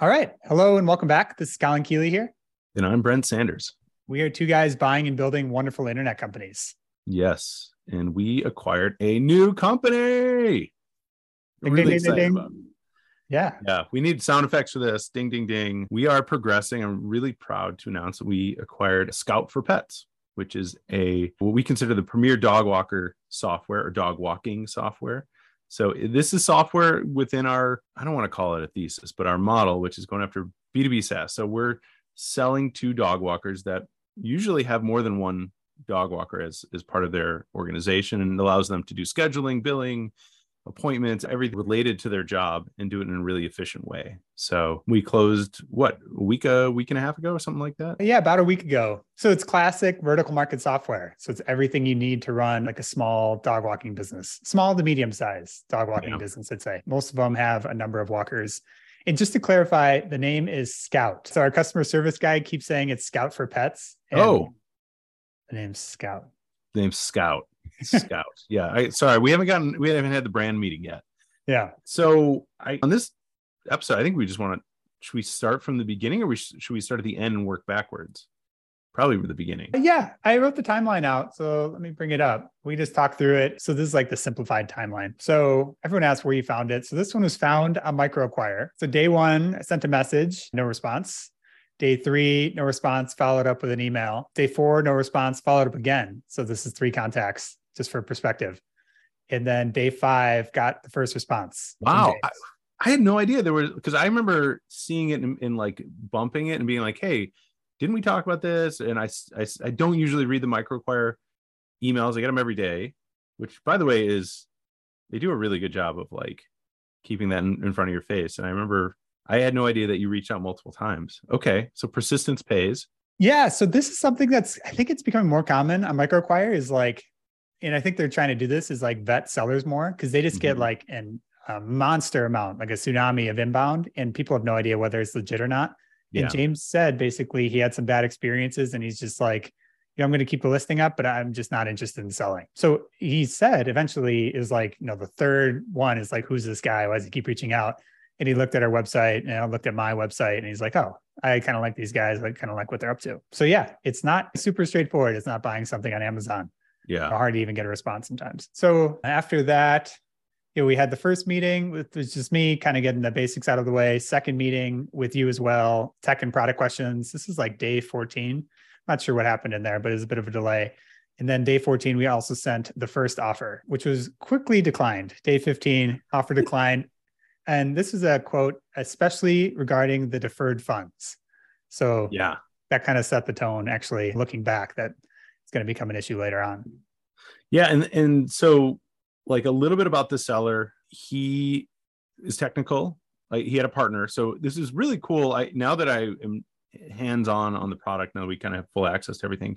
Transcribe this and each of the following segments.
All right. Hello and welcome back. This is Colin Keeley here. And I'm Brent Sanders. We are two guys buying and building wonderful internet companies. Yes. And we acquired a new company. Ding, really ding, ding, about. Yeah. Yeah. We need sound effects for this. Ding, ding, ding. We are progressing. I'm really proud to announce that we acquired Scout for Pets, which is a what we consider the premier dog walker software or dog walking software. So this is software within our, I don't want to call it a thesis, but our model, which is going after B2B SaaS. So we're selling to dog walkers that usually have more than one dog walker as, as part of their organization and allows them to do scheduling, billing, appointments, everything related to their job and do it in a really efficient way. So we closed what a week, a week and a half ago or something like that. Yeah, about a week ago. So it's classic vertical market software. So it's everything you need to run like a small dog walking business, small to medium size dog walking yeah. business, I'd say. Most of them have a number of walkers. And just to clarify, the name is Scout. So our customer service guy keeps saying it's Scout for pets. oh, the name's Scout. The name's Scout. Scout. yeah. I sorry, we haven't gotten we haven't had the brand meeting yet. Yeah. So I on this episode, I think we just want to should we start from the beginning or we sh- should we start at the end and work backwards? Probably from the beginning. Uh, yeah, I wrote the timeline out. So let me bring it up. We just talked through it. So this is like the simplified timeline. So everyone asked where you found it. So this one was found on MicroAcquire. So day one, I sent a message, no response. Day three, no response, followed up with an email. Day four, no response, followed up again. So this is three contacts just for perspective. And then day five got the first response. Wow. I, I, had no idea there was because I remember seeing it in, in, like bumping it and being like, hey, didn't we talk about this? And I, I, I don't usually read the MicroAcquire emails. I get them every day, which by the way is they do a really good job of like keeping that in, in front of your face. And I remember I had no idea that you reached out multiple times. Okay. So persistence pays. Yeah. So this is something that's I think it's becoming more common on MicroAcquire is like and I think they're trying to do this is like vet sellers more because they just mm-hmm. get like an, a monster amount, like a tsunami of inbound, and people have no idea whether it's legit or not. Yeah. And James said basically he had some bad experiences, and he's just like, you know, I'm going to keep the listing up, but I'm just not interested in selling. So he said eventually is like, you know, the third one is like, who's this guy? Why does he keep reaching out? And he looked at our website and I looked at my website and he's like, oh, I kind of like these guys. I kind of like what they're up to. So yeah, it's not super straightforward. It's not buying something on Amazon yeah. hard to even get a response sometimes. So after that you know, we had the first meeting with was just me kind of getting the basics out of the way. Second meeting with you as well tech and product questions. This is like day 14 not sure what happened in there but it was a bit of a delay. And then day 14 we also sent the first offer which was quickly declined. Day 15 offer declined. And this is a quote especially regarding the deferred funds. So yeah. that kind of set the tone actually looking back that it's going to become an issue later on. Yeah, and and so like a little bit about the seller, he is technical. Like he had a partner, so this is really cool. I now that I am hands on on the product, now we kind of have full access to everything.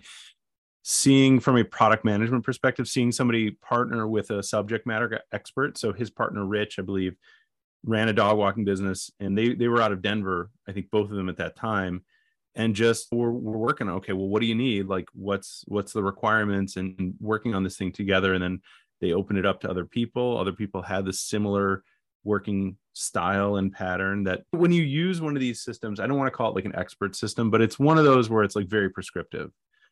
Seeing from a product management perspective, seeing somebody partner with a subject matter expert. So his partner Rich, I believe, ran a dog walking business, and they they were out of Denver. I think both of them at that time and just we're, we're working on okay well what do you need? Like what's what's the requirements and working on this thing together. And then they open it up to other people. Other people had the similar working style and pattern that when you use one of these systems i don't want to call it like an expert system but it's one of those where it's like very prescriptive.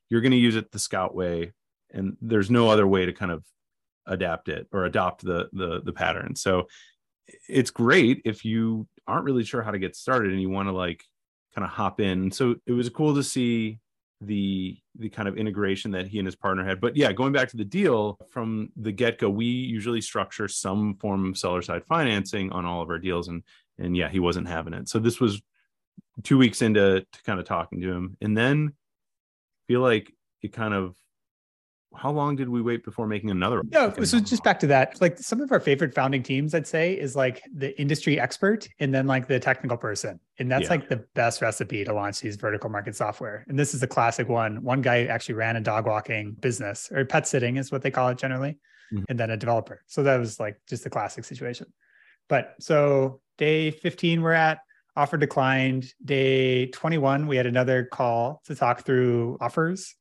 You're going to use it the scout way and there's no other way to kind of adapt it or adopt the the the pattern. So it's great if you aren't really sure how to get started and you want to like kind of hop in. So it was cool to see the the kind of integration that he and his partner had. But yeah, going back to the deal from the get go, we usually structure some form of seller side financing on all of our deals, and and yeah, he wasn't having it. So this was two weeks into to kind of talking to him, and then feel like it kind of how long did we wait before making another no so just back to that. Like some of our favorite founding teams i'd say is like the industry expert and then like the technical person. And that's yeah. like the best recipe to launch these vertical market software. And this is a classic one. One guy actually ran a dog walking business or pet sitting is what they call it generally mm-hmm. and then a developer. So that was like just a classic situation. But so day 15 we're at offer declined. Day 21 we had another call to talk through offers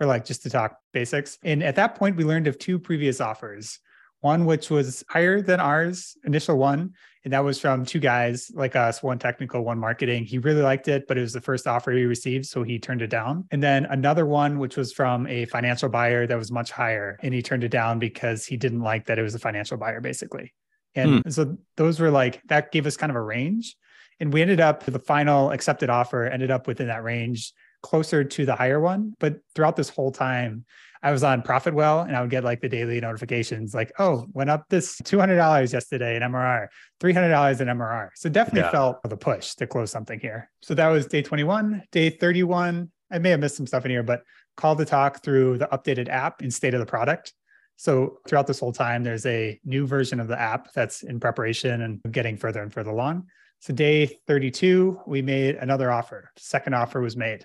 or like just to talk basics. And at that point, we learned of two previous offers. One which was higher than ours, initial one, And that was from two guys like us, one technical, one marketing. He really liked it, but it was the first offer he received. So he turned it down. And then another one, which was from a financial buyer that was much higher. And he turned it down because he didn't like that it was a financial buyer, basically. And hmm. so those were like, that gave us kind of a range. And we ended up, the final accepted offer ended up within that range closer to the higher one. But throughout this whole time, I was on Profitwell and I would get like the daily notifications like, oh, went up this $200 yesterday in MRR, $300 in MRR. So definitely yeah. felt the push to close something here. So that was day 21, day 31. I may have missed some stuff in here, but call to talk through the updated app and state of the product. So throughout this whole time, there's a new version of the app that's in preparation and getting further and further along. So day 32, we made another offer. Second offer was made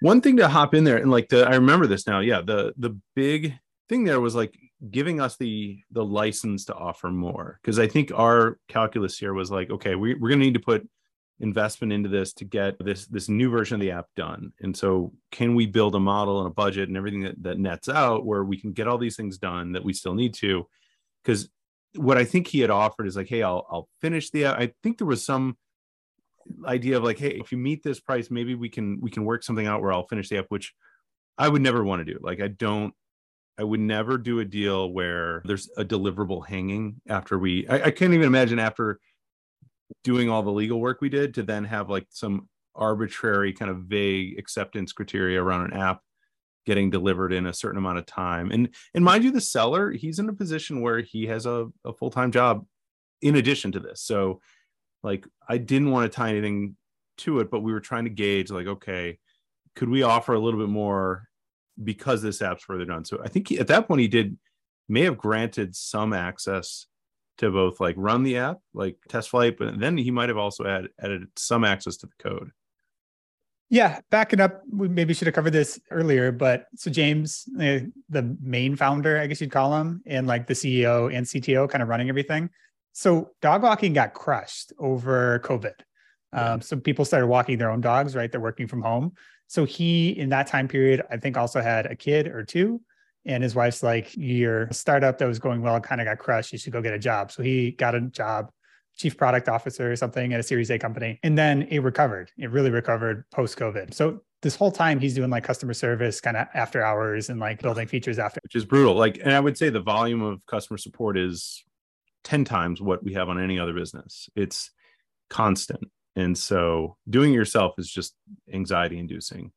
one thing to hop in there and like the i remember this now yeah the the big thing there was like giving us the the license to offer more because i think our calculus here was like okay we, we're going to need to put investment into this to get this this new version of the app done. And so can we build a model and a budget and everything that, that nets out where we can get all these things done that we still need to? Because what i think he had offered is like hey i'll i'll finish the i think there was some idea of like, hey, if you meet this price, maybe we can we can work something out where I'll finish the app, which I would never want to do. Like I don't I would never do a deal where there's a deliverable hanging after we I, I can't even imagine after doing all the legal work we did to then have like some arbitrary kind of vague acceptance criteria around an app getting delivered in a certain amount of time. And and mind you, the seller, he's in a position where he has a, a full-time job in addition to this. So like I didn't want to tie anything to it, but we were trying to gauge like, okay, could we offer a little bit more because this app's further done? So I think he, at that point he did may have granted some access to both like run the app, like test flight, but then he might have also added, added some access to the code. Yeah, backing up, we maybe should have covered this earlier, but so James, uh, the main founder, I guess you'd call him, and like the CEO and CTO kind of running everything. So dog walking got crushed over COVID. Um, so people started walking their own dogs, right? They're working from home. So he, in that time period, I think also had a kid or two. And his wife's like, your startup that was going well kind of got crushed. You should go get a job. So he got a job, chief product officer or something at a Series A company. And then it recovered. It really recovered post COVID. So this whole time he's doing like customer service kind of after hours and like building features after. Which is brutal. Like, and I would say the volume of customer support is 10 times what we have on any other business. It's constant. And so doing yourself is just anxiety inducing.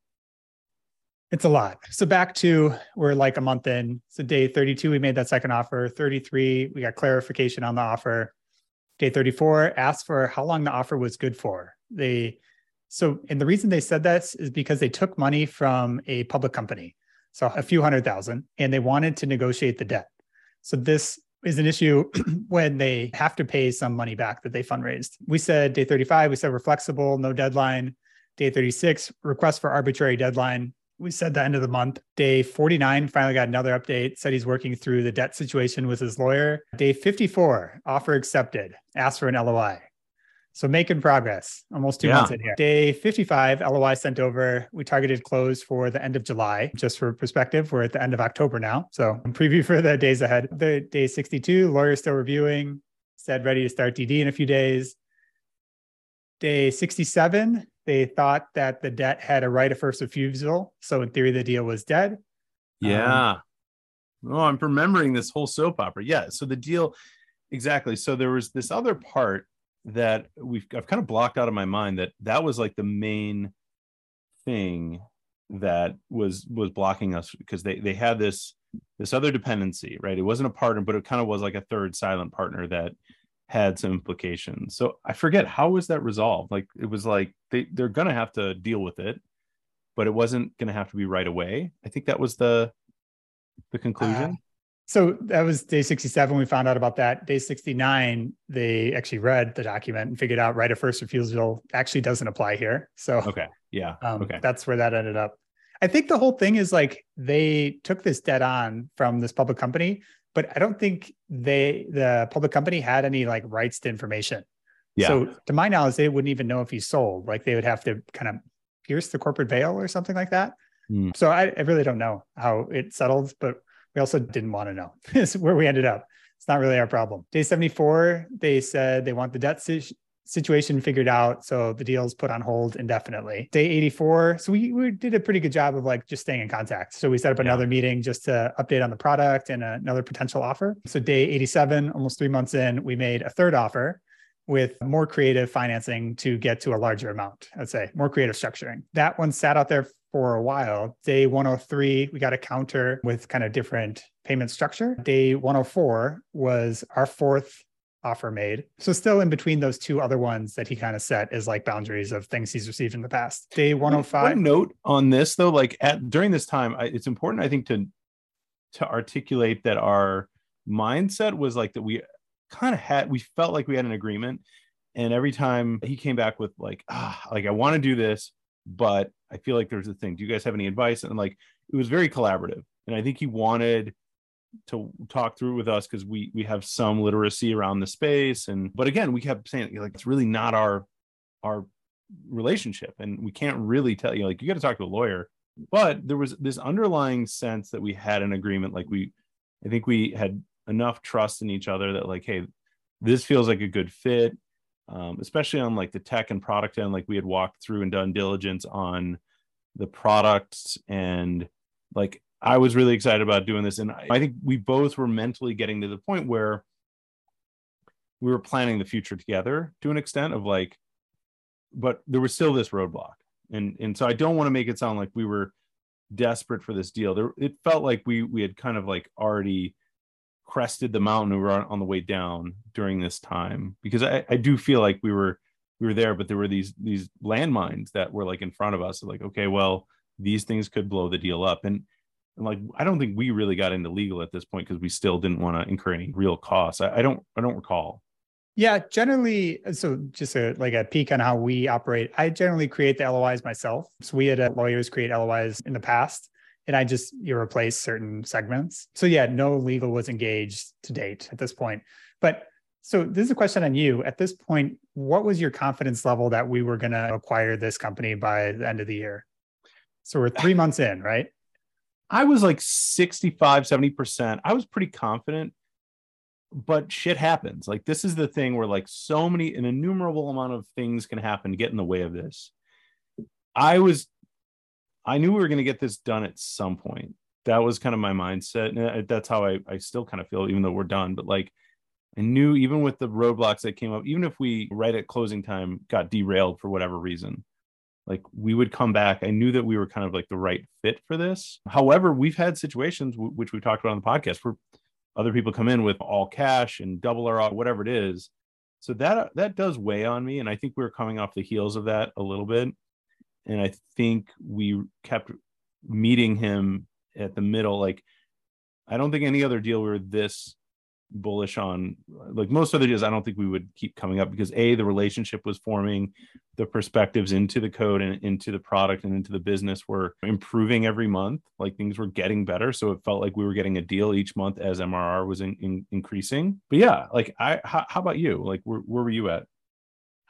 It's a lot. So back to we're like a month in. So day 32, we made that second offer. 33, we got clarification on the offer. Day 34 asked for how long the offer was good for. They so and the reason they said this is because they took money from a public company. So a few hundred thousand, and they wanted to negotiate the debt. So this is an issue when they have to pay some money back that they fundraised. We said day 35, we said we're flexible, no deadline. Day 36, request for arbitrary deadline. We said the end of the month. Day 49, finally got another update, said he's working through the debt situation with his lawyer. Day 54, offer accepted, asked for an LOI. So making progress, almost two yeah. months in here. Day 55, LOI sent over. We targeted close for the end of July. Just for perspective, we're at the end of October now. So preview for the days ahead. The day 62, lawyer still reviewing, said ready to start DD in a few days. Day 67, they thought that the debt had a right of first refusal. So in theory, the deal was dead. Yeah. Um, oh, I'm remembering this whole soap opera. Yeah. So the deal, exactly. So there was this other part that we've I've kind of blocked out of my mind that that was like the main thing that was was blocking us because they they had this this other dependency right? It wasn't a partner but it kind of was like a third silent partner that had some implications. So i forget how was that resolved? Like it was like they they're gonna have to deal with it but it wasn't gonna have to be right away. I think that was the the conclusion. uh, so that was day 67. We found out about that. Day 69, they actually read the document and figured out right of first refusal actually doesn't apply here. So, okay. Yeah. Um, okay. That's where that ended up. I think the whole thing is like they took this debt on from this public company, but I don't think they, the public company had any like rights to information. Yeah. So to my knowledge, they wouldn't even know if he sold. Like they would have to kind of pierce the corporate veil or something like that. Mm. So I, I really don't know how it settled, but we also didn't want to know is where we ended up It's not really our problem. Day 74, they said they want the debt situation figured out. So the deal's put on hold indefinitely. Day 84. So we, we did a pretty good job of like just staying in contact. So we set up yeah. another meeting just to update on the product and uh, another potential offer. So day 87, almost three months in, we made a third offer with more creative financing to get to a larger amount, I'd say more creative structuring. That one sat out there for a while. Day 103, we got a counter with kind of different payment structure. Day 104 was our fourth offer made. So still in between those two other ones that he kind of set as like boundaries of things he's received in the past. Day 105. One note on this though, like at during this time, I, it's important I think to to articulate that our mindset was like that we kind of had we felt like we had an agreement and every time he came back with like ah like I want to do this but I feel like there's a thing. Do you guys have any advice? And like it was very collaborative. And I think he wanted to talk through with us because we we have some literacy around the space and but again we kept saying like it's really not our our relationship and we can't really tell you like you got to talk to a lawyer but there was this underlying sense that we had an agreement like we i think we had enough trust in each other that like hey this feels like a good fit um, especially on like the tech and product end like we had walked through and done diligence on the products and like I was really excited about doing this. And I think we both were mentally getting to the point where we were planning the future together to an extent of like, but there was still this roadblock. And and so I don't want to make it sound like we were desperate for this deal. There it felt like we we had kind of like already crested the mountain we were on, the way down during this time because I, I do feel like we were we were there, but there were these these landmines that were like in front of us. Like, okay, well, these things could blow the deal up. And and like I don't think we really got into legal at this point because we still didn't want to incur any real costs. I, I, don't I don't recall. Yeah, generally, so just a, like a peek on how we operate. I generally create the LOIs myself. So we had uh, lawyers create LOIs in the past, and I just you replace certain segments. So yeah, no legal was engaged to date at this point. But so this is a question on you. At this point, what was your confidence level that we were going to acquire this company by the end of the year? So we're three months in, right? I was like 65, 70%. I was pretty confident, but shit happens. Like, this is the thing where, like, so many, an innumerable amount of things can happen to get in the way of this. I was, I knew we were going to get this done at some point. That was kind of my mindset. And uh, that's how I, I still kind of feel, even though we're done. But like, I knew even with the roadblocks that came up, even if we right at closing time got derailed for whatever reason, like we would come back i knew that we were kind of like the right fit for this however we've had situations w- which we talked about on the podcast where other people come in with all cash and double our whatever it is so that that does weigh on me and i think we are coming off the heels of that a little bit and i think we kept meeting him at the middle. Like i don't think any other deal we were this bullish on like most other deals i don't think we would keep coming up because a the relationship was forming the perspectives into the code and into the product and into the business were improving every month. Like things were getting better. So it felt like we were getting a deal each month as mrr was in, in, increasing. But yeah like i how, how about you? Like where, where were you at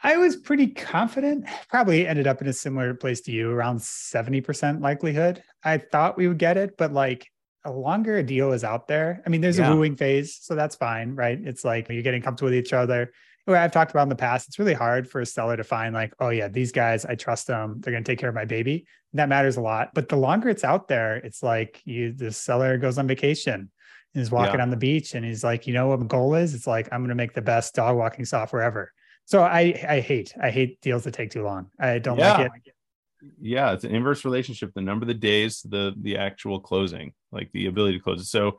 I was pretty confident. Probably ended up in a similar place to you, around 70% likelihood. I thought we would get it, but like a longer a deal is out there. I mean, there's yeah. a wooing phase, so that's fine, right? It's like you're getting comfortable with each other. Where I've talked about in the past, it's really hard for a seller to find like, oh yeah, these guys, I trust them. They're going to take care of my baby. That matters a lot. But the longer it's out there, it's like you, the seller goes on vacation and is walking yeah. on the beach, and he's like, you know what my goal is? It's like I'm going to make the best dog walking software ever. So I, I hate, I hate deals that take too long. I don't yeah. like it yeah it's an inverse relationship the number of the days the the actual closing like the ability to close it so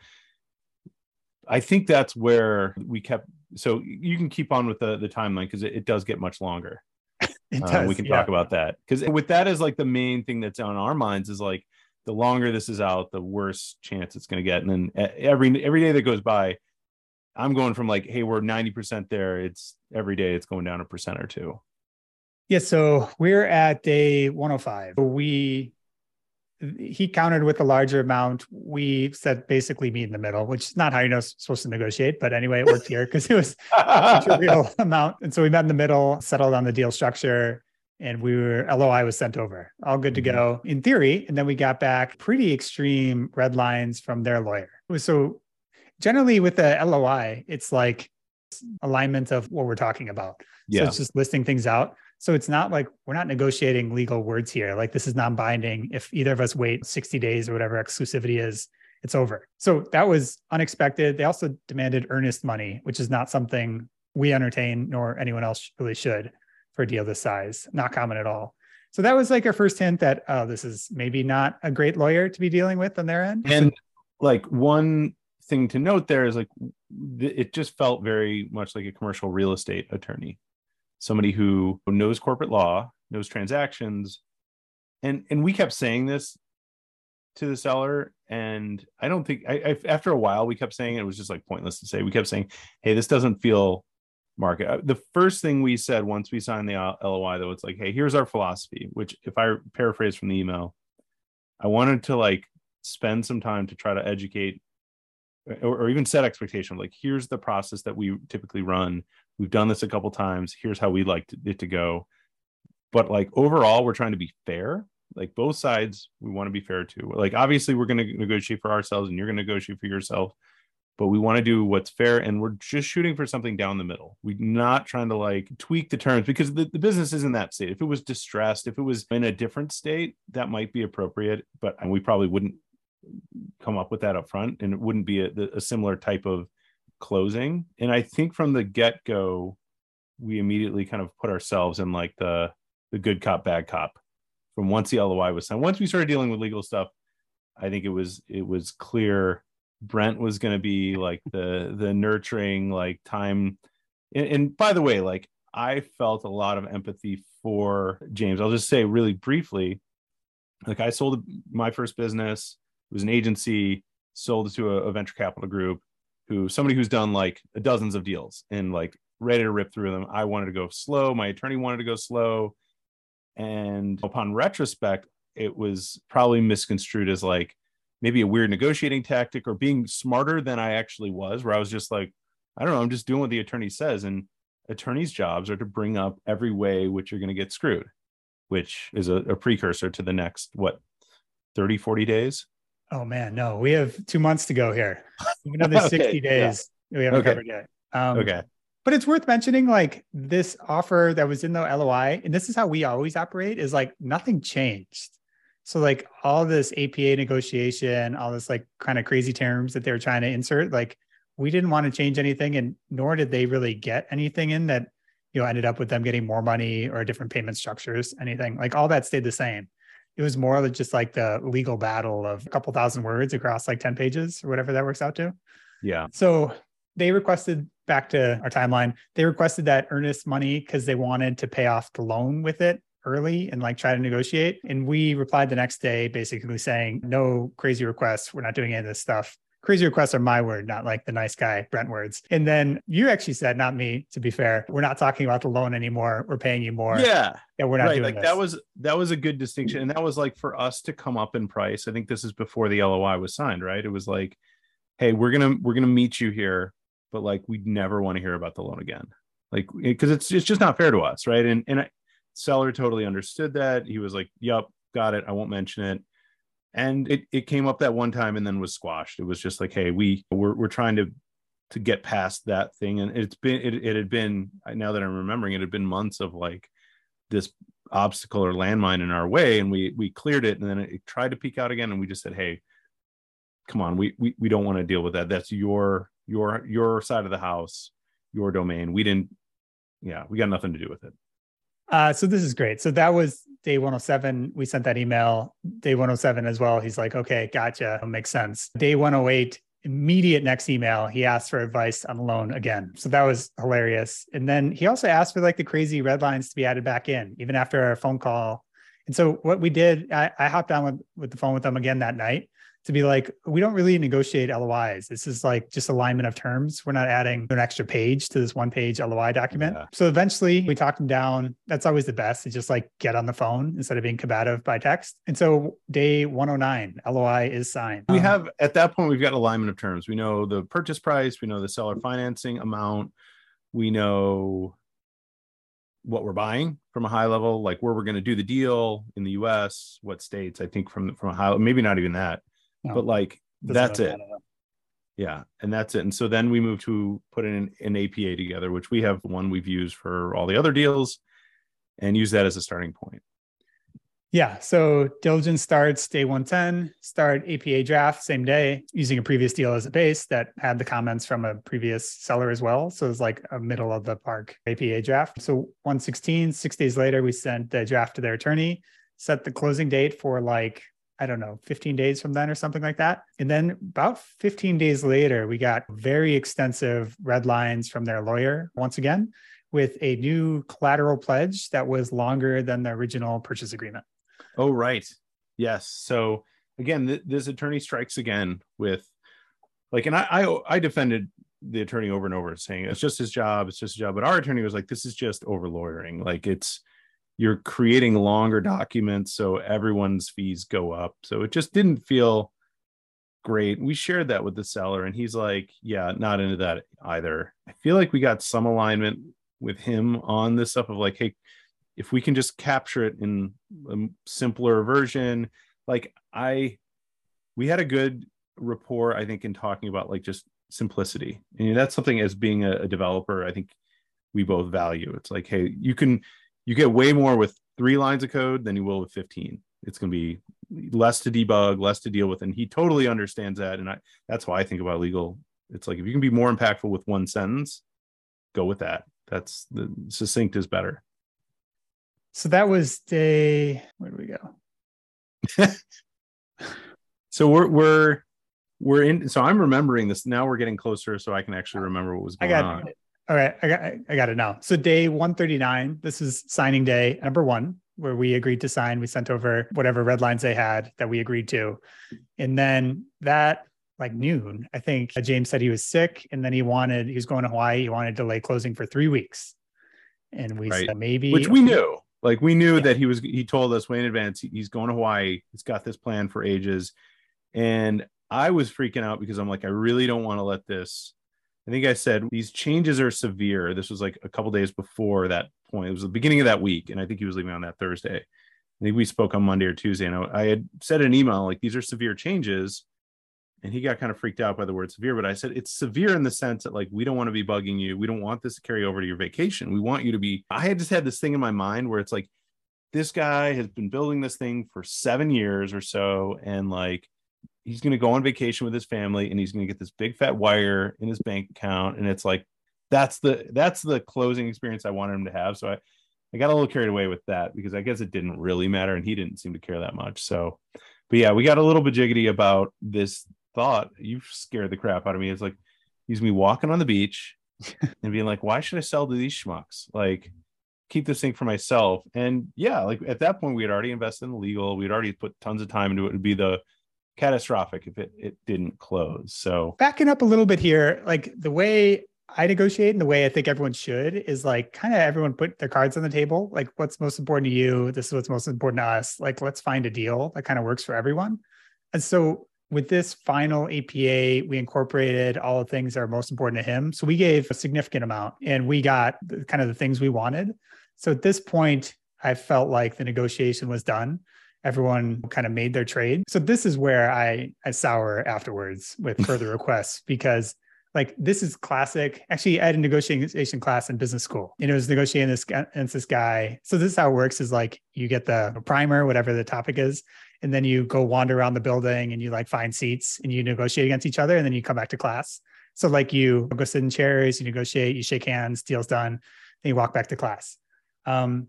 i think that's where we kept so you can keep on with the the timeline because it, it, does get much longer it uh, does, uh, we can yeah. talk about that because with that is like the main thing that's on our minds is like the longer this is out the worse chance it's going to get and then every every day that goes by i'm going from like hey we're 90% there it's every day it's going down a percent or two yeah, so we're at day 105. We he countered with a larger amount. We said basically meet in the middle, which is not how you're supposed to negotiate. But anyway, it worked here because it was a real amount. And so we met in the middle, settled on the deal structure, and we were LOI was sent over. All good to mm-hmm. go in theory. And then we got back pretty extreme red lines from their lawyer. So generally with the LOI, it's like alignment of what we're talking about. Yeah. So it's just listing things out. So it's not like we're not negotiating legal words here. Like this is non-binding. If either of us wait 60 days or whatever exclusivity is, it's over. So that was unexpected. They also demanded earnest money, which is not something we entertain nor anyone else really should for a deal this size. Not common at all. So that was like our first hint that oh, this is maybe not a great lawyer to be dealing with on their end. And like one thing to note there is like it just felt very much like a commercial real estate attorney, somebody who knows corporate law, knows transactions, and and we kept saying this to the seller, and I don't think I, I after a while we kept saying it, it was just like pointless to say. We kept saying, "Hey, this doesn't feel market." Uh, The first thing we said once we signed the LOI, though, it's like, "Hey, here's our philosophy." Which, if I paraphrase from the email, I wanted to like spend some time to try to educate or, or even set expectation like here's the process that we typically run. We've done this a couple times. Here's how we like it to go. But like overall we're trying to be fair. Like both sides we want to be fair to like obviously we're going to negotiate for ourselves and you're going to negotiate for yourself but we want to do what's fair and we're just shooting for something down the middle. We're not trying to like tweak the terms because the, the business is in that state. If it was distressed if it was in a different state that might be appropriate but we probably wouldn't come up with that up front and it wouldn't be a, a similar type of closing. And i think from the get-go we immediately kind of put ourselves in like the the good cop bad cop. From once the loi was signed once we started dealing with legal stuff i think it was it was clear brent was going to be like the the nurturing like time. And, and by the way like i felt a lot of empathy for james. I'll just say really briefly like i sold my first business it was an agency sold to a, a venture capital group who somebody who's done like dozens of deals and like ready to rip through them. I wanted to go slow. My attorney wanted to go slow. And upon retrospect it was probably misconstrued as like maybe a weird negotiating tactic or being smarter than i actually was where i was just like i don't know i'm just doing what the attorney says. And attorneys jobs are to bring up every way which you're going to get screwed which is a, a precursor to the next what 30 40 days Oh man, no, we have two months to go here. Another Okay, 60 yeah. days we haven't Okay. covered yet. Um, okay But it's worth mentioning like this offer that was in the LOI, and this is how we always operate is like nothing changed. So like all this APA negotiation, all this like kind of crazy terms that they were trying to insert, like we didn't want to change anything, and nor did they really get anything in that, you know, ended up with them getting more money or different payment structures, anything. Like all that stayed the same. It was more of just like the legal battle of a couple thousand words across like 10 pages or whatever that works out to. yeah So they requested back to our timeline, they requested that earnest money because they wanted to pay off the loan with it early and like try to negotiate. And we replied the next day, basically saying, no crazy requests. We're not doing any of this stuff. Crazy requests are my word, not like the nice guy Brent words. And then you actually said, not me, to be fair, we're not talking about the loan anymore. We're paying you more. yeah Yeah, we're not right doing like this. that was that was a good distinction and that was like for us to come up in price i think this is before the loi was signed right it was like hey we're gonna we're gonna meet you here but like we'd never want to hear about the loan again like because it's it's just not fair to us right and and I, seller totally understood that he was like yep got it i won't mention it and it, it came up that one time and then was squashed. It was just like hey we we're, we're trying to to get past that thing. And it's been it, it had been now that i'm remembering it had been months of like this obstacle or landmine in our way. And we we cleared it and then it tried to peek out again. And we just said hey come on we we, we don't want to deal with that. That's your your your side of the house your domain. We didn't yeah we got nothing to do with it Uh, so this is great. So that was day 107. We sent that email. Day 107 as well. He's like, okay, gotcha. Makes sense. Day 108, immediate next email, he asked for advice on loan again. So that was hilarious. And then he also asked for like the crazy red lines to be added back in, even after our phone call. And so what we did, I, I hopped on with, with the phone with them again that night to be like, we don't really negotiate LOIs. This is like just alignment of terms. We're not adding an extra page to this one page LOI document. Yeah. So eventually we talked him down. That's always the best. Is just like get on the phone instead of being combative by text. And so day 109, LOI is signed. we Um, have at that point we've got alignment of terms we know the purchase price we know the seller financing amount we know what we're buying from a high level like where we're going to do the deal in the us what states i think from from a high maybe not even that No, but like that's it. Yeah, and that's it. And so then we move to put in an APA together, which we have one we've used for all the other deals, and use that as a starting point. Yeah. So diligence starts day 110, start APA draft same day using a previous deal as a base that had the comments from a previous seller as well. So it's like a middle of the park APA draft. So 116, six days later, we sent the draft to their attorney, set the closing date for like, I don't know, 15 days from then or something like that. And then about 15 days later, we got very extensive red lines from their lawyer once again with a new collateral pledge that was longer than the original purchase agreement. Oh, right. Yes. So again, th- this attorney strikes again with like, and I, I, I defended the attorney over and over saying it's just his job. It's just a job. But our attorney was like, this is just over lawyering. Like it's, you're creating longer documents. So everyone's fees go up. So it just didn't feel great. We shared that with the seller and he's like, yeah, not into that either. I feel like we got some alignment with him on this stuff of like, hey, if we can just capture it in a simpler version like i we had a good rapport i think in talking about like just simplicity and that's something as being a, a developer i think we both value it's like hey you can you get way more with three lines of code than you will with 15 it's going to be less to debug less to deal with and he totally understands that and i that's why i think about legal it's like if you can be more impactful with one sentence go with that that's the succinct is better so that was day. Where do we go? so we're we're we're in. So I'm remembering this now. We're getting closer, so I can actually remember what was going I got on. It. All right, I got I got it now. So day 139. This is signing day number one, where we agreed to sign. We sent over whatever red lines they had that we agreed to, and then that like noon, I think James said he was sick, and then he wanted he was going to Hawaii. He wanted to delay closing for three weeks, and we right. said maybe which we knew like we knew yeah. that he was he told us way in advance he's going to Hawaii. He's got this plan for ages. And I was freaking out because I'm like, I really don't want to let this. I think I said these changes are severe. This was like a couple days before that point. It was the beginning of that week. And I think he was leaving on that Thursday. I think we spoke on Monday or Tuesday. And I, I had said an email like these are severe changes and he got kind of freaked out by the word severe but i said it's severe in the sense that like we don't want to be bugging you we don't want this to carry over to your vacation we want you to be i had just had this thing in my mind where it's like this guy has been building this thing for seven years or so and like he's going to go on vacation with his family and he's going to get this big fat wire in his bank account and it's like that's the that's the closing experience i wanted him to have. So i i got a little carried away with that because i guess it didn't really matter and he didn't seem to care that much. So but yeah we got a little bit jiggity about this thought. You've scared the crap out of me. It's like he's me walking on the beach and being like why should i sell to these schmucks? Like keep this thing for myself. And yeah like at that point we had already invested in the legal. We'd already put tons of time into it it'd be the catastrophic if it, it didn't close so backing up a little bit here like the way I negotiate and the way I think everyone should is like kind of everyone put their cards on the table. Like, what's most important to you? This is what's most important to us. Like, let's find a deal that kind of works for everyone. And so with this final APA, we incorporated all the things that are most important to him. So we gave a significant amount and we got kind of the things we wanted. So at this point, I felt like the negotiation was done. Everyone kind of made their trade. So this is where I, I sour afterwards with further requests because like this is classic. Actually, I had a negotiation class in business school, and it was negotiating this against this guy. So this is how it works: is like you get the primer, whatever the topic is, and then you go wander around the building and you like find seats and you negotiate against each other and then you come back to class so like you go sit in chairs you negotiate you shake hands deal's done then you walk back to class um,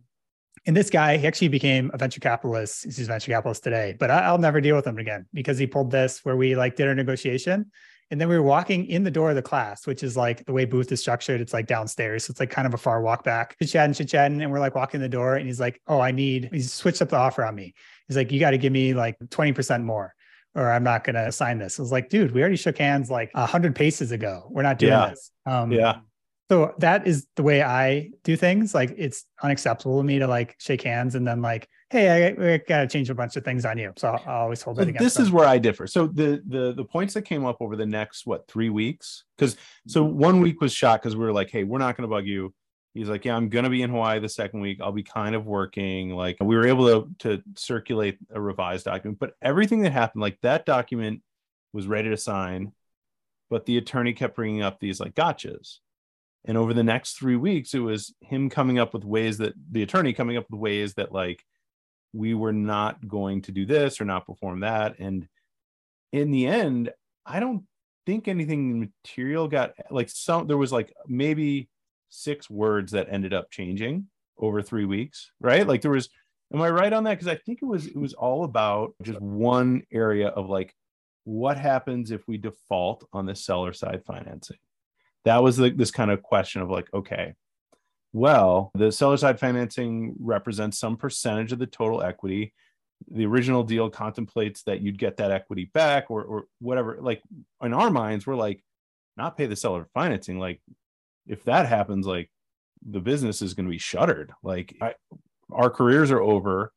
and this guy he actually became a venture capitalist he's a venture capitalist today but I, will never deal with him again because he pulled this where we like did our negotiation and then we were walking in the door of the class, which is like the way booth is structured. It's like downstairs. So it's like kind of a far walk back. Chit chatting, chit chatting. And we're like walking the door. And he's like, Oh, I need, he's switched up the offer on me. He's like, You got to give me like 20% more or I'm not going to sign this. I was like, Dude, we already shook hands like a hundred paces ago. We're not doing yeah. this. Um, yeah. So that is the way I do things. Like it's unacceptable to me to like shake hands and then like, hey, I, I got to change a bunch of things on you. So I'll, I'll always hold so it against This them. is where I differ. So the the the points that came up over the next what three weeks? Because so mm-hmm. one week was shot because we were like, hey, we're not going to bug you. He's like, yeah, I'm going to be in Hawaii the second week. I'll be kind of working. Like we were able to to circulate a revised document, but everything that happened, like that document was ready to sign but the attorney kept bringing up these like gotchas. And over the next three weeks, it was him coming up with ways that the attorney coming up with ways that like we were not going to do this or not perform that. And in the end, I don't think anything material got like some there was like maybe six words that ended up changing over three weeks, right? Like there was am I right on that? Because I think it was it was all about just one area of like what happens if we default on the seller side financing. That was like this kind of question of like, okay, well, the seller side financing represents some percentage of the total equity. The original deal contemplates that you'd get that equity back or, or whatever. Like in our minds, we're like, not pay the seller financing. Like, if that happens, like the business is going to be shuttered. Like, I, our careers are over.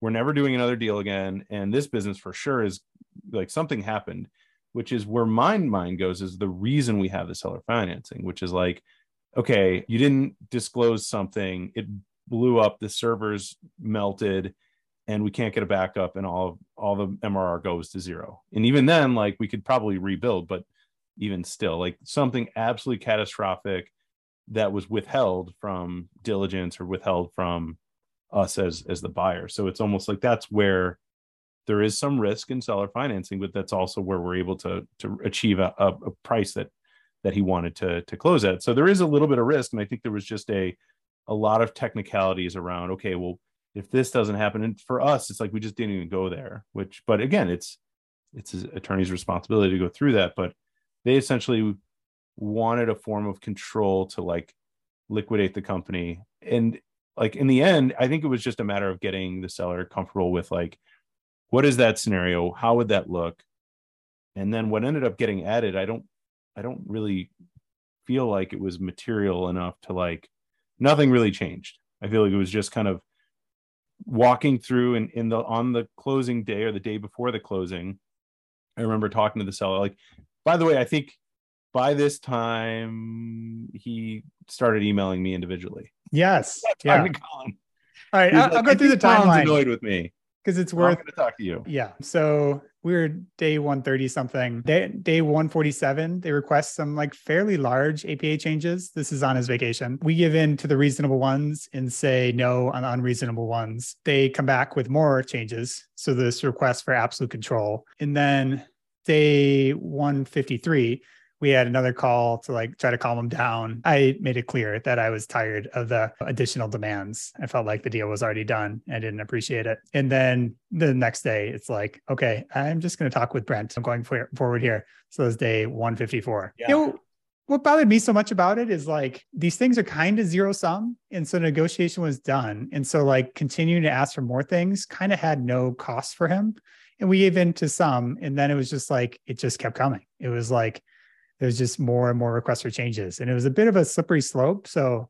We're never doing another deal again. And this business for sure is like something happened, which is where my mind goes is the reason we have the seller financing, which is like, okay, you didn't disclose something, it blew up, the servers melted, and we can't get a backup, and all all the MRR goes to zero. And even then, like we could probably rebuild, but even still, like something absolutely catastrophic that was withheld from diligence or withheld from us as as the buyer. So it's almost like that's where there is some risk in seller financing, but that's also where we're able to to achieve a, a, price that that he wanted to to close at. So there is a little bit of risk, and I think there was just a a lot of technicalities around. Okay, well, if this doesn't happen, and for us, it's like we just didn't even go there. Which, but again, it's it's his attorney's responsibility to go through that. But they essentially wanted a form of control to like liquidate the company, and like in the end, I think it was just a matter of getting the seller comfortable with like what is that scenario, how would that look, and then what ended up getting added. I don't I don't really feel like it was material enough to like nothing really changed. I feel like it was just kind of walking through and in the on the closing day or the day before the closing. I remember talking to the seller like by the way, I think by this time he started emailing me individually. Yes. Yeah. All right, I'll, like, I'll, go through the timeline. Annoyed with me because it's worth to talk to you. Yeah. So we are day 130 something. Day, day 147, they request some like fairly large APA changes. This is on his vacation. We give in to the reasonable ones and say no on unreasonable ones. They come back with more changes. So this request for absolute control. And then day 153, we had another call to like try to calm him down. I made it clear that I was tired of the additional demands. I felt like the deal was already done. I didn't appreciate it. And then the next day, it's like, okay, I'm just going to talk with Brent. I'm going forward here. So it's day 154. Yeah. You know, what bothered me so much about it is like these things are kind of zero sum. And so negotiation was done. And so like continuing to ask for more things kind of had no cost for him. And we gave in to some. And then it was just like, it just kept coming. It was like, there's just more and more requests for changes. And it was a bit of a slippery slope. So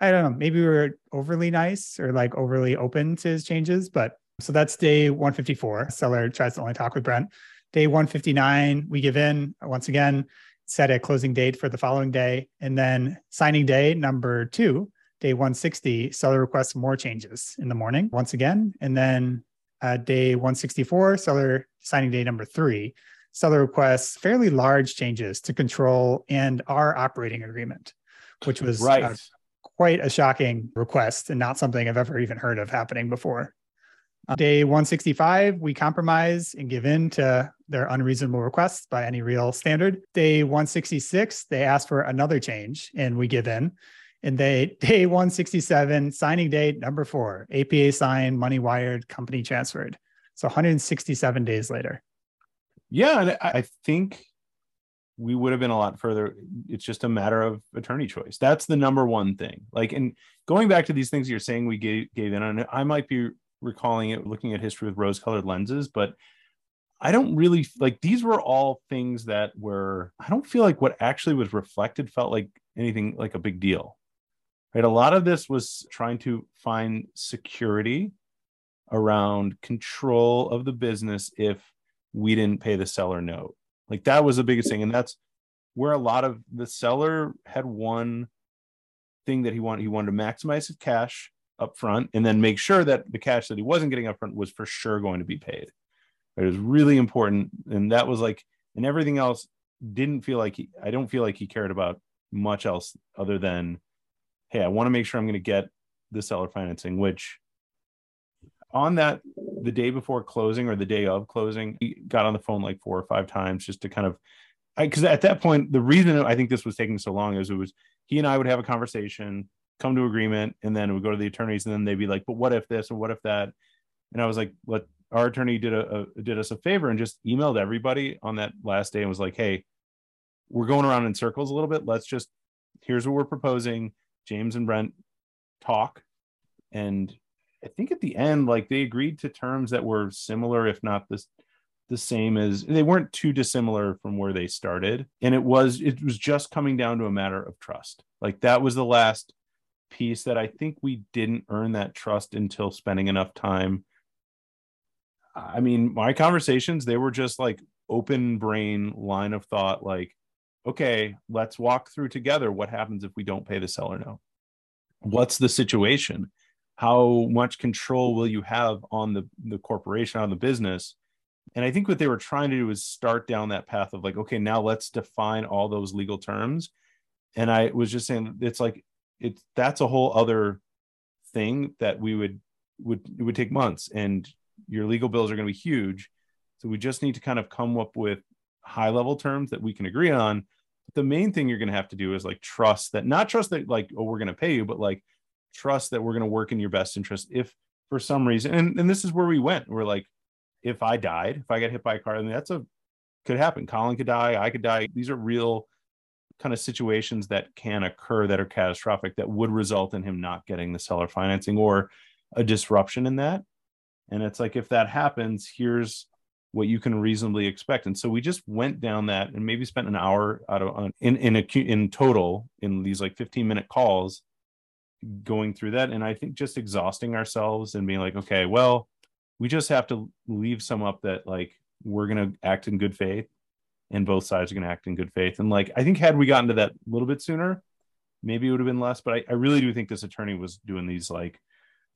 I don't know, maybe we were overly nice or like overly open to his changes. But so that's day 154. Seller tries to only talk with Brent. Day 159, we give in once again, set a closing date for the following day. And then signing day number two, day 160, seller requests more changes in the morning once again. And then uh, day 164, seller signing day number three seller requests fairly large changes to control and our operating agreement, which was uh, right. uh, quite a shocking request and not something I've ever even heard of happening before. Uh, day 165, we compromise and give in to their unreasonable requests by any real standard. Day 166, they ask for another change and we give in. And they day 167, signing date number four, APA signed, money wired, company transferred. So 167 days later. Yeah, and I think we would have been a lot further. It's just a matter of attorney choice. That's the number one thing. Like, and going back to these things you're saying, we gave gave in on. I might be recalling it, looking at history with rose-colored lenses, but I don't really like these were all things that were. I don't feel like what actually was reflected felt like anything like a big deal. Right, a lot of this was trying to find security around control of the business if we didn't pay the seller note. Like that was the biggest thing. And that's where a lot of the seller had one thing that he wanted. He wanted to maximize his cash up front and then make sure that the cash that he wasn't getting up front was for sure going to be paid. It was really important. And that was like, and everything else didn't feel like he, I don't feel like he cared about much else other than, hey, I want to make sure I'm going to get the seller financing, which on that the day before closing or the day of closing, he got on the phone like four or five times just to kind of because at that point the reason I think this was taking so long is it was he and I would have a conversation, come to agreement, and then we would go to the attorneys, and then they'd be like, "But what if this and what if that?" And I was like, "What?" Our attorney did a, a did us a favor and just emailed everybody on that last day and was like, "Hey, we're going around in circles a little bit. Let's just here's what we're proposing. James and Brent talk, and I think at the end, like they agreed to terms that were similar, if not the the same as they weren't too dissimilar from where they started. And it was it was just coming down to a matter of trust. Like that was the last piece that I think we didn't earn that trust until spending enough time. I mean, my conversations, they were just like open brain line of thought, like, okay, let's walk through together what happens if we don't pay the seller now. What's the situation? How much control will you have on the the corporation on the business? And i think what they were trying to do is start down that path of like okay now let's define all those legal terms. And i was just saying it's like it's that's a whole other thing that we would would it would take months and your legal bills are going to be huge. So we just need to kind of come up with high level terms that we can agree on. But the main thing you're going to have to do is like trust that not trust that like oh we're going to pay you but like trust that we're going to work in your best interest if for some reason and, and this is where we went. We're like if i died if i get hit by a car I that's a could happen. Colin could die i could die. These are real kind of situations that can occur that are catastrophic that would result in him not getting the seller financing or a disruption in that. And it's like if that happens here's what you can reasonably expect. And so we just went down that and maybe spent an hour out of in in a in total in these like 15 minute calls going through that. And i think just exhausting ourselves and being like okay well we just have to leave some up that like we're going to act in good faith and both sides are going to act in good faith. And like i think had we gotten to that a little bit sooner maybe it would have been less. But I, I really do think this attorney was doing these like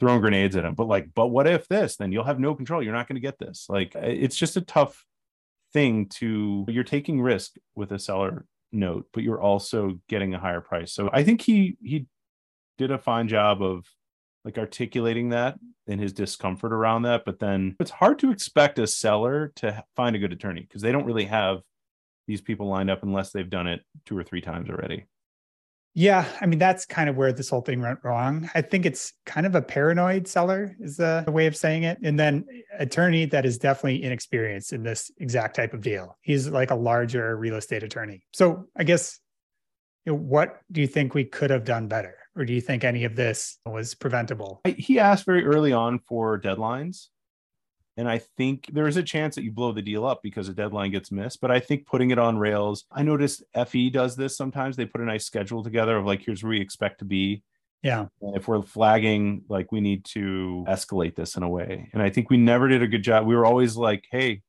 throwing grenades at him. But like but what if this? Then you'll have no control. You're not going to get this. Like it's just a tough thing to you're taking risk with a seller note but you're also getting a higher price. So i think he he did a fine job of like articulating that and his discomfort around that. But then it's hard to expect a seller to find a good attorney because they don't really have these people lined up unless they've done it two or three times already. Yeah, I mean that's kind of where this whole thing went wrong. I think it's kind of a paranoid seller is the, way of saying it, and then attorney that is definitely inexperienced in this exact type of deal. He's like a larger real estate attorney. So I guess you know, what do you think we could have done better? Or do you think any of this was preventable? He asked very early on for deadlines. And I think there is a chance that you blow the deal up because a deadline gets missed. But I think putting it on rails, I noticed FE does this sometimes. They put a nice schedule together of like, here's where we expect to be. Yeah. And if we're flagging, like, we need to escalate this in a way. And I think we never did a good job. We were always like, hey,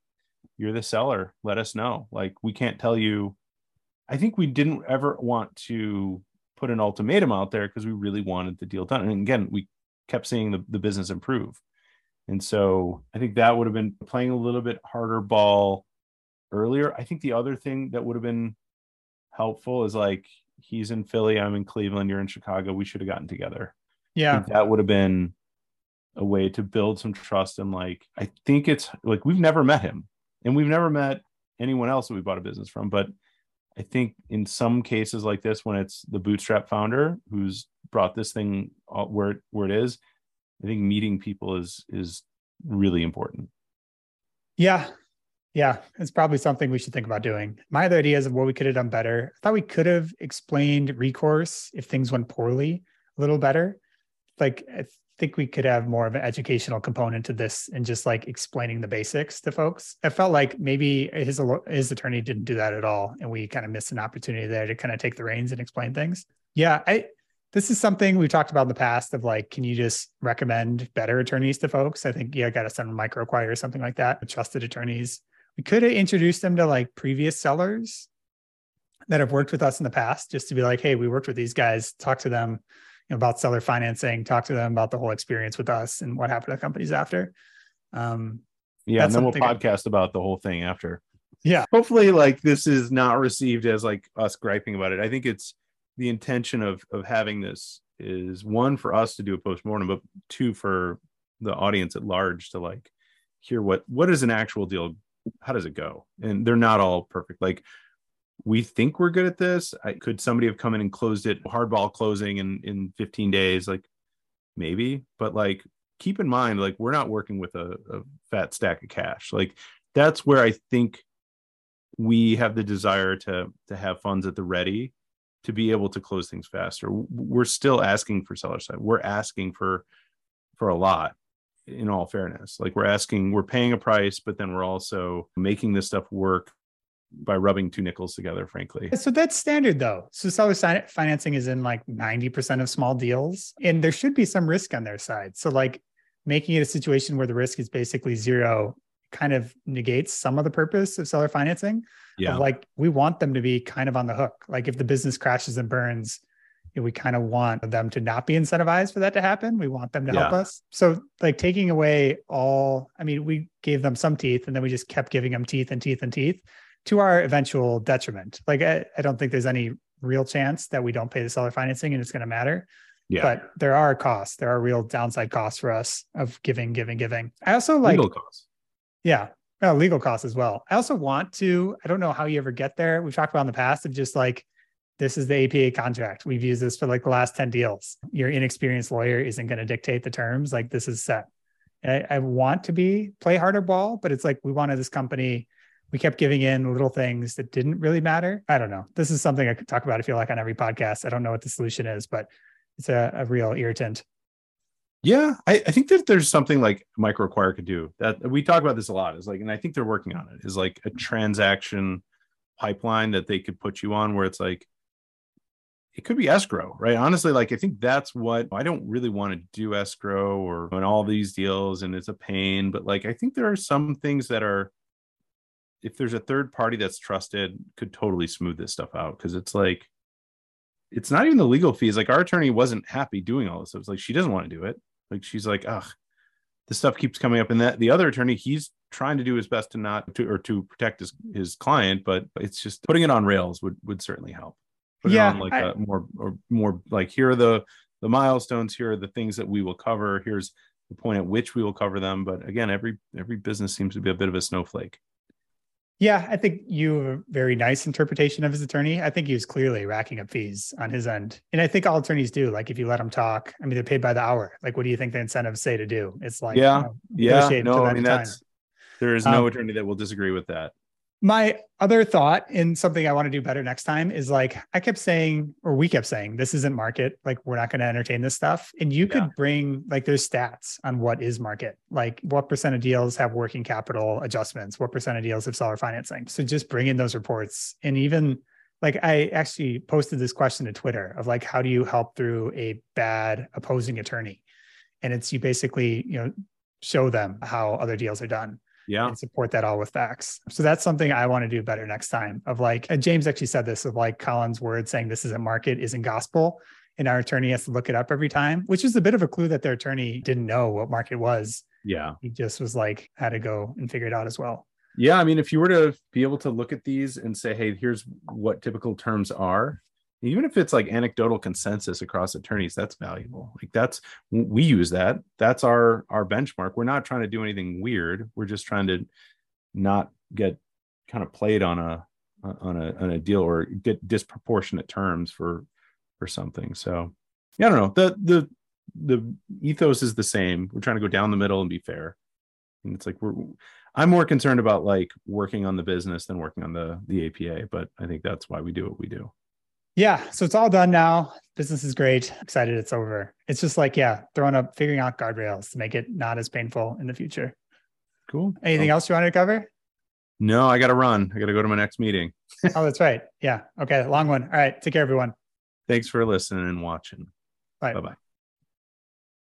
you're the seller. Let us know. Like, we can't tell you. I think we didn't ever want to put an ultimatum out there because we really wanted the deal done. And again, we kept seeing the, the business improve. And so I think that would have been playing a little bit harder ball earlier. I think the other thing that would have been helpful is like he's in Philly, I'm in Cleveland, you're in Chicago. We should have gotten together. Yeah. That would have been a way to build some trust and like I think it's like we've never met him and we've never met anyone else that we bought a business from, but I think in some cases like this, when it's the bootstrap founder who's brought this thing uh, where where it is, I think meeting people is is really important. Yeah, yeah, it's probably something we should think about doing. My other ideas of what we could have done better. I thought we could have explained recourse if things went poorly a little better. Like think we could have more of an educational component to this and just like explaining the basics to folks. I felt like maybe his his attorney didn't do that at all, and we kind of missed an opportunity there to kind of take the reins and explain things. Yeah, I this is something we've talked about in the past of like, can you just recommend better attorneys to folks? I think yeah, got to send microacquire or something like that. Trusted attorneys. We could have introduced them to like previous sellers that have worked with us in the past, just to be like, hey, we worked with these guys. Talk to them about seller financing, talk to them about the whole experience with us and what happened to companies after. Um, yeah, and then we'll podcast I, about the whole thing after. Yeah. Hopefully, like this is not received as like us griping about it. I think it's the intention of of having this is one for us to do a postmortem, but two for the audience at large to like hear what what is an actual deal how does it go and they're not all perfect like we think we're good at this. I, could somebody have come in and closed it hardball closing in in 15 days? Like maybe but like keep in mind like we're not working with a, a fat stack of cash. Like that's where i think we have the desire to to have funds at the ready to be able to close things faster. We're still asking for seller side. We're asking for for a lot in all fairness. Like we're asking we're paying a price but then we're also making this stuff work by rubbing two nickels together frankly. So that's standard though. So seller financing is in like 90% of small deals and there should be some risk on their side. So like making it a situation where the risk is basically zero kind of negates some of the purpose of seller financing. Yeah. like we want them to be kind of on the hook. Like if the business crashes and burns we kind of want them to not be incentivized for that to happen. We want them to yeah. help us. So, like taking away all, I mean, we gave them some teeth and then we just kept giving them teeth and teeth and teeth to our eventual detriment. Like, I, I don't think there's any real chance that we don't pay the seller financing and it's going to matter. Yeah. But there are costs. There are real downside costs for us of giving, giving, giving. I also like legal costs. Yeah. Oh, legal costs as well. I also want to, I don't know how you ever get there. We've talked about in the past of just like this is the APA contract. We've used this for like the last 10 deals. Your inexperienced lawyer isn't going to dictate the terms. Like this is set. I, I, want to be play harder ball, but it's like we wanted this company. We kept giving in little things that didn't really matter. I don't know. This is something I could talk about, I feel like, on every podcast. I don't know what the solution is, but it's a, a real irritant. Yeah, I, I, think that there's something like microacquire could do that we talk about this a lot. Is like, and I think they're working on it. Is like a transaction pipeline that they could put you on where it's like it could be escrow, right? Honestly, like I think that's what I don't really want to do escrow or in all these deals, and it's a pain. But like I think there are some things that are, if there's a third party that's trusted, could totally smooth this stuff out. Because it's like, it's not even the legal fees. Like our attorney wasn't happy doing all this. It was like she doesn't want to do it. Like she's like, ugh, this stuff keeps coming up, and that the other attorney, he's trying to do his best to not to or to protect his his client, but it's just putting it on rails would would certainly help. Put yeah, it on like I, a more or more like here are the the milestones. Here are the things that we will cover. Here's the point at which we will cover them. But again every every business seems to be a bit of a snowflake yeah i think you have a very nice interpretation of his attorney. I think he was clearly racking up fees on his end. And i think all attorneys do like if you let them talk i mean they're paid by the hour. Like what do you think the incentives say to do? It's like yeah. you know, yeah. no i mean that's there is no um, attorney that will disagree with that my other thought and something I want to do better next time is like I kept saying, or we kept saying, this isn't market. Like we're not going to entertain this stuff. And you yeah. could bring like there's stats on what is market, like what percent of deals have working capital adjustments, what percent of deals have seller financing. So just bring in those reports. And even like I actually posted this question to Twitter of like, how do you help through a bad opposing attorney? And it's you basically, you know, show them how other deals are done yeah. and support that all with facts. So that's something i want to do better next time of like james actually said this of like colin's word saying this isn't market isn't gospel and our attorney has to look it up every time which is a bit of a clue that their attorney didn't know what market was. Yeah. He just was like had to go and figure it out as well. Yeah i mean if you were to be able to look at these and say hey here's what typical terms are even if it's like anecdotal consensus across attorneys that's valuable. Like that's we use that. That's our our benchmark. We're not trying to do anything weird. We're just trying to not get kind of played on a uh, on a on a deal or get disproportionate terms for for something. So yeah i don't know. The the the ethos is the same. We're trying to go down the middle and be fair. And it's like we're i'm more concerned about like working on the business than working on the the apa but i think that's why we do what we do yeah. So it's all done now. Business is great. Excited it's over. It's just like, yeah, throwing up, figuring out guardrails to make it not as painful in the future. Cool. Anything oh. else you wanted to cover? No, I got to run. I got to go to my next meeting. oh, that's right. Yeah. Okay. Long one. All right. Take care, everyone. Thanks for listening and watching. Bye. Bye bye.